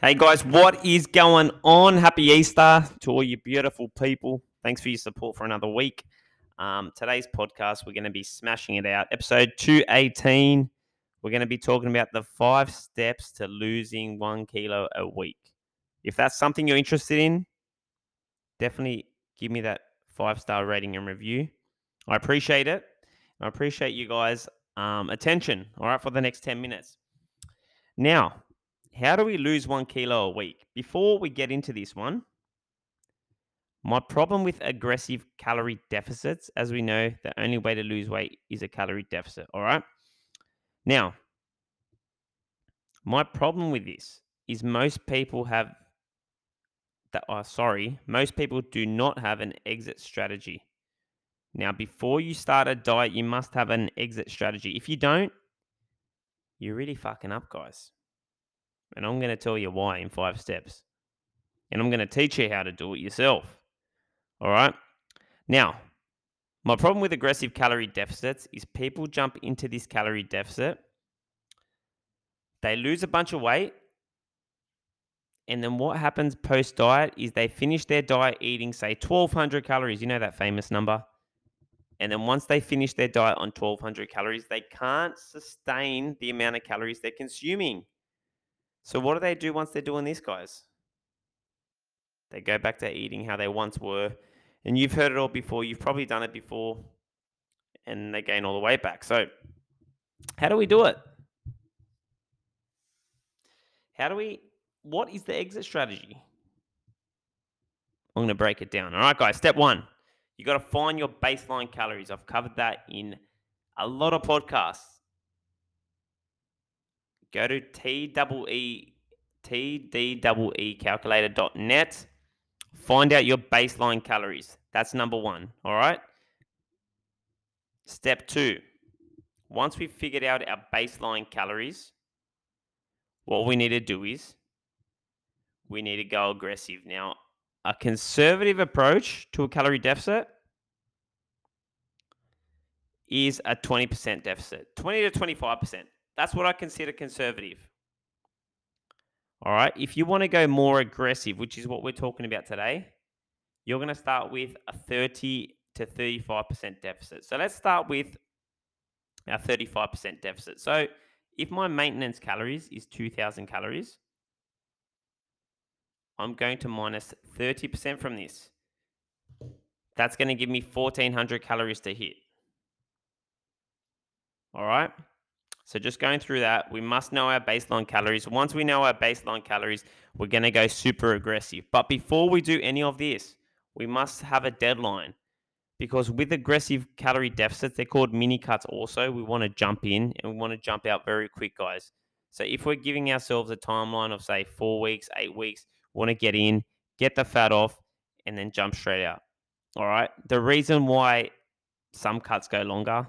Hey guys, what is going on? Happy Easter to all you beautiful people. Thanks for your support for another week. Um, today's podcast, we're going to be smashing it out. Episode 218. We're going to be talking about the five steps to losing one kilo a week. If that's something you're interested in, definitely give me that five star rating and review. I appreciate it. I appreciate you guys' um, attention. All right, for the next 10 minutes. Now, how do we lose one kilo a week? Before we get into this one, my problem with aggressive calorie deficits, as we know, the only way to lose weight is a calorie deficit. All right. Now, my problem with this is most people have that. Oh, uh, sorry, most people do not have an exit strategy. Now, before you start a diet, you must have an exit strategy. If you don't, you're really fucking up, guys. And I'm going to tell you why in five steps. And I'm going to teach you how to do it yourself. All right. Now, my problem with aggressive calorie deficits is people jump into this calorie deficit, they lose a bunch of weight. And then what happens post diet is they finish their diet eating, say, 1200 calories. You know that famous number? And then once they finish their diet on 1200 calories, they can't sustain the amount of calories they're consuming. So what do they do once they're doing this, guys? They go back to eating how they once were. And you've heard it all before. You've probably done it before. And they gain all the weight back. So, how do we do it? How do we, what is the exit strategy? I'm going to break it down. All right, guys. Step one, you got to find your baseline calories. I've covered that in a lot of podcasts. Go to calculator.net. Find out your baseline calories. That's number one. All right. Step two. Once we've figured out our baseline calories, what we need to do is we need to go aggressive. Now, a conservative approach to a calorie deficit is a 20% deficit, 20 to 25%. That's what I consider conservative. All right. If you want to go more aggressive, which is what we're talking about today, you're going to start with a 30 to 35% deficit. So let's start with our 35% deficit. So if my maintenance calories is 2000 calories, I'm going to minus 30% from this. That's going to give me 1400 calories to hit. All right. So just going through that, we must know our baseline calories. Once we know our baseline calories, we're going to go super aggressive. But before we do any of this, we must have a deadline because with aggressive calorie deficits, they're called mini cuts also. We want to jump in and we want to jump out very quick, guys. So if we're giving ourselves a timeline of say 4 weeks, 8 weeks, we want to get in, get the fat off and then jump straight out. All right? The reason why some cuts go longer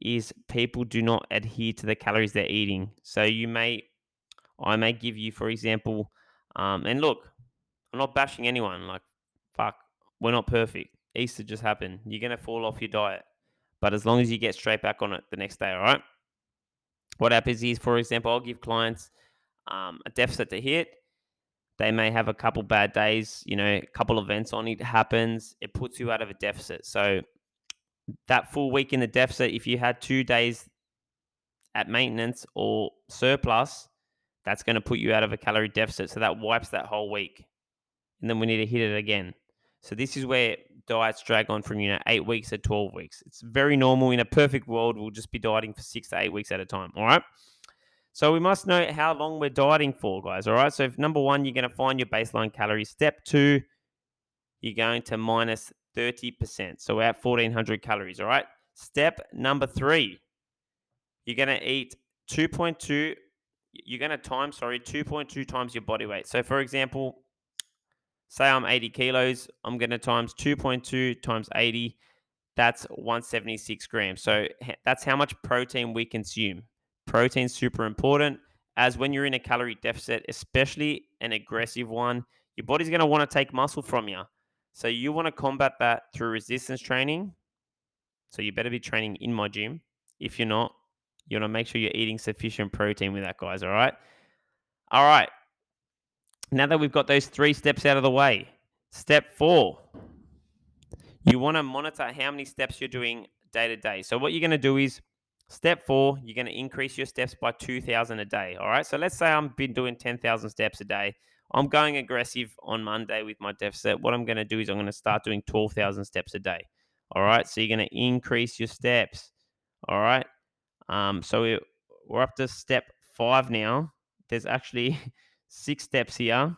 is people do not adhere to the calories they're eating. So you may, I may give you, for example, um, and look, I'm not bashing anyone. Like, fuck, we're not perfect. Easter just happened. You're gonna fall off your diet, but as long as you get straight back on it the next day, all right. What happens is, for example, I'll give clients um, a deficit to hit. They may have a couple bad days, you know, a couple events on it happens. It puts you out of a deficit. So that full week in the deficit, if you had two days at maintenance or surplus, that's going to put you out of a calorie deficit. So that wipes that whole week. And then we need to hit it again. So this is where diets drag on from, you know, eight weeks to 12 weeks. It's very normal. In a perfect world, we'll just be dieting for six to eight weeks at a time. All right. So we must know how long we're dieting for, guys. All right. So if number one, you're going to find your baseline calories. Step two, you're going to minus 30%. So we're at 1400 calories. All right. Step number three, you're going to eat 2.2, you're going to time, sorry, 2.2 times your body weight. So for example, say I'm 80 kilos, I'm going to times 2.2 times 80. That's 176 grams. So that's how much protein we consume. Protein's super important as when you're in a calorie deficit, especially an aggressive one, your body's going to want to take muscle from you. So you want to combat that through resistance training. So you better be training in my gym. If you're not, you want to make sure you're eating sufficient protein with that, guys. All right. All right. now that we've got those three steps out of the way, step four, you want to monitor how many steps you're doing day to day. So what you're going to do is step four, you're going to increase your steps by 2,000 a day. All right. So let's say I've been doing 10,000 steps a day. I'm going aggressive on Monday with my deficit. What I'm going to do is I'm going to start doing 12,000 steps a day. All right. So you're going to increase your steps. All right. Um, so we're, we're up to step five now. There's actually six steps here,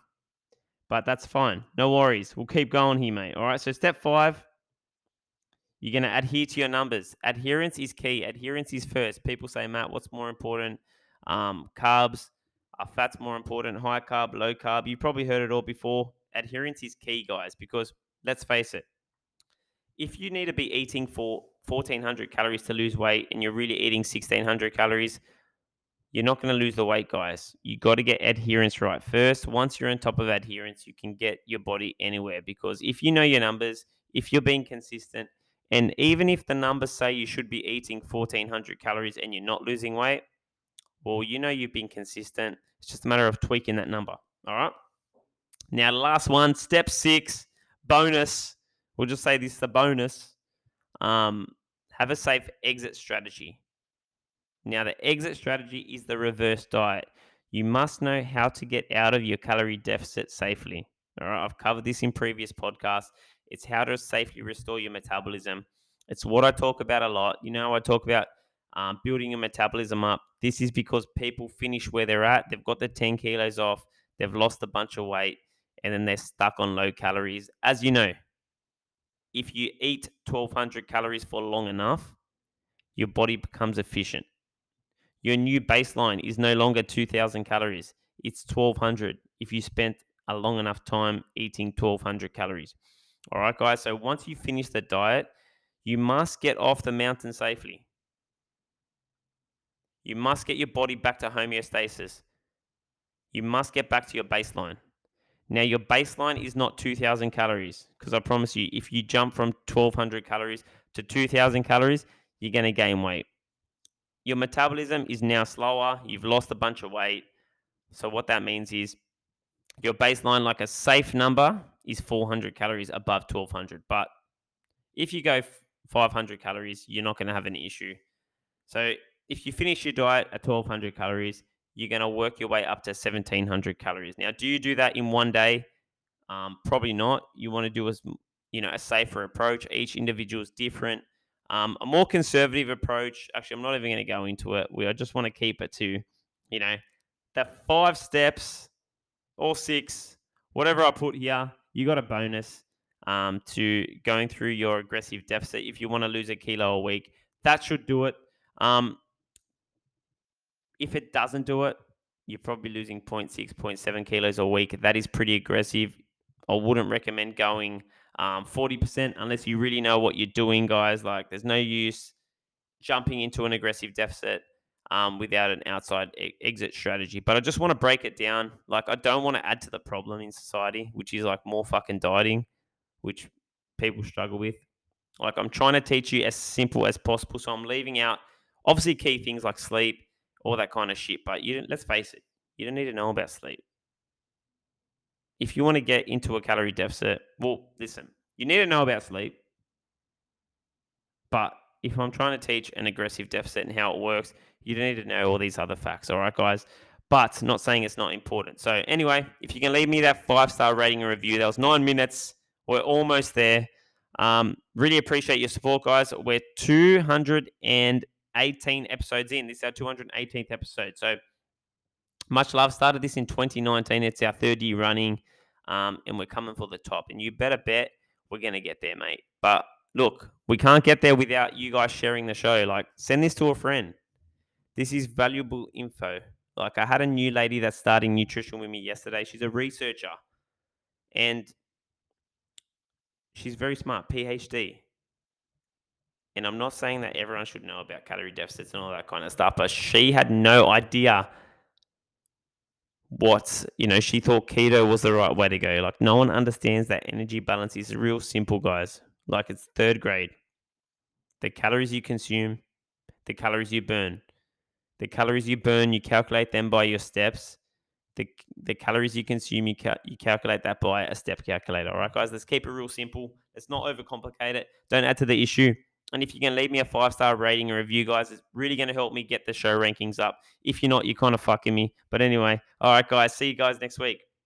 but that's fine. No worries. We'll keep going here, mate. All right. So step five, you're going to adhere to your numbers. Adherence is key. Adherence is first. People say, Matt, what's more important? Um, carbs, are fats more important? High carb, low carb? You probably heard it all before. Adherence is key, guys, because let's face it. If you need to be eating for 1400 calories to lose weight and you're really eating 1600 calories, you're not going to lose the weight, guys. You got to get adherence right first. Once you're on top of adherence, you can get your body anywhere because if you know your numbers, if you're being consistent, and even if the numbers say you should be eating 1400 calories and you're not losing weight, well, you know you've been consistent. It's just a matter of tweaking that number. All right. Now, last one, step six, bonus. We'll just say this is the bonus. Um, have a safe exit strategy. Now, the exit strategy is the reverse diet. You must know how to get out of your calorie deficit safely. All right, I've covered this in previous podcasts. It's how to safely restore your metabolism. It's what I talk about a lot. You know, I talk about um, building your metabolism up. This is because people finish where they're at. They've got the 10 kilos off, they've lost a bunch of weight, and then they're stuck on low calories. As you know, if you eat 1200 calories for long enough, your body becomes efficient. Your new baseline is no longer 2000 calories, it's 1200 if you spent a long enough time eating 1200 calories. All right, guys. So once you finish the diet, you must get off the mountain safely. You must get your body back to homeostasis. You must get back to your baseline. Now, your baseline is not 2000 calories because I promise you, if you jump from 1200 calories to 2000 calories, you're going to gain weight. Your metabolism is now slower. You've lost a bunch of weight. So, what that means is your baseline, like a safe number, is 400 calories above 1200. But if you go 500 calories, you're not going to have an issue. So, if you finish your diet at 1200 calories, you're going to work your way up to 1700 calories. Now, do you do that in one day? Um, probably not. You want to do a, you know a safer approach. Each individual is different. Um, a more conservative approach. Actually, I'm not even going to go into it. We I just want to keep it to, you know, the five steps or six, whatever I put here. You got a bonus um, to going through your aggressive deficit. If you want to lose a kilo a week, that should do it. Um, if it doesn't do it, you're probably losing 0.6, 0.7 kilos a week. That is pretty aggressive. I wouldn't recommend going um, 40% unless you really know what you're doing, guys. Like, there's no use jumping into an aggressive deficit um, without an outside e- exit strategy. But I just want to break it down. Like, I don't want to add to the problem in society, which is like more fucking dieting, which people struggle with. Like, I'm trying to teach you as simple as possible. So I'm leaving out obviously key things like sleep, all that kind of shit. But you let's face it, you don't need to know about sleep. If you want to get into a calorie deficit, well, listen, you need to know about sleep. But if I'm trying to teach an aggressive deficit and how it works, you don't need to know all these other facts. All right, guys. But not saying it's not important. So anyway, if you can leave me that five star rating and review, that was nine minutes. We're almost there. Um, really appreciate your support, guys. We're 218 episodes in. This is our 218th episode. So much love. Started this in 2019. It's our third year running, um, and we're coming for the top. And you better bet we're going to get there, mate. But look, we can't get there without you guys sharing the show. Like, send this to a friend. This is valuable info. Like, I had a new lady that's starting nutrition with me yesterday. She's a researcher, and she's very smart, PhD. And I'm not saying that everyone should know about calorie deficits and all that kind of stuff, but she had no idea what you know she thought keto was the right way to go like no one understands that energy balance is real simple guys like it's third grade the calories you consume the calories you burn the calories you burn you calculate them by your steps the the calories you consume, you cal- you calculate that by a step calculator. All right, guys, let's keep it real simple. Let's not overcomplicate it. Don't add to the issue. And if you can leave me a five star rating and review, guys, it's really going to help me get the show rankings up. If you're not, you're kind of fucking me. But anyway, all right, guys, see you guys next week.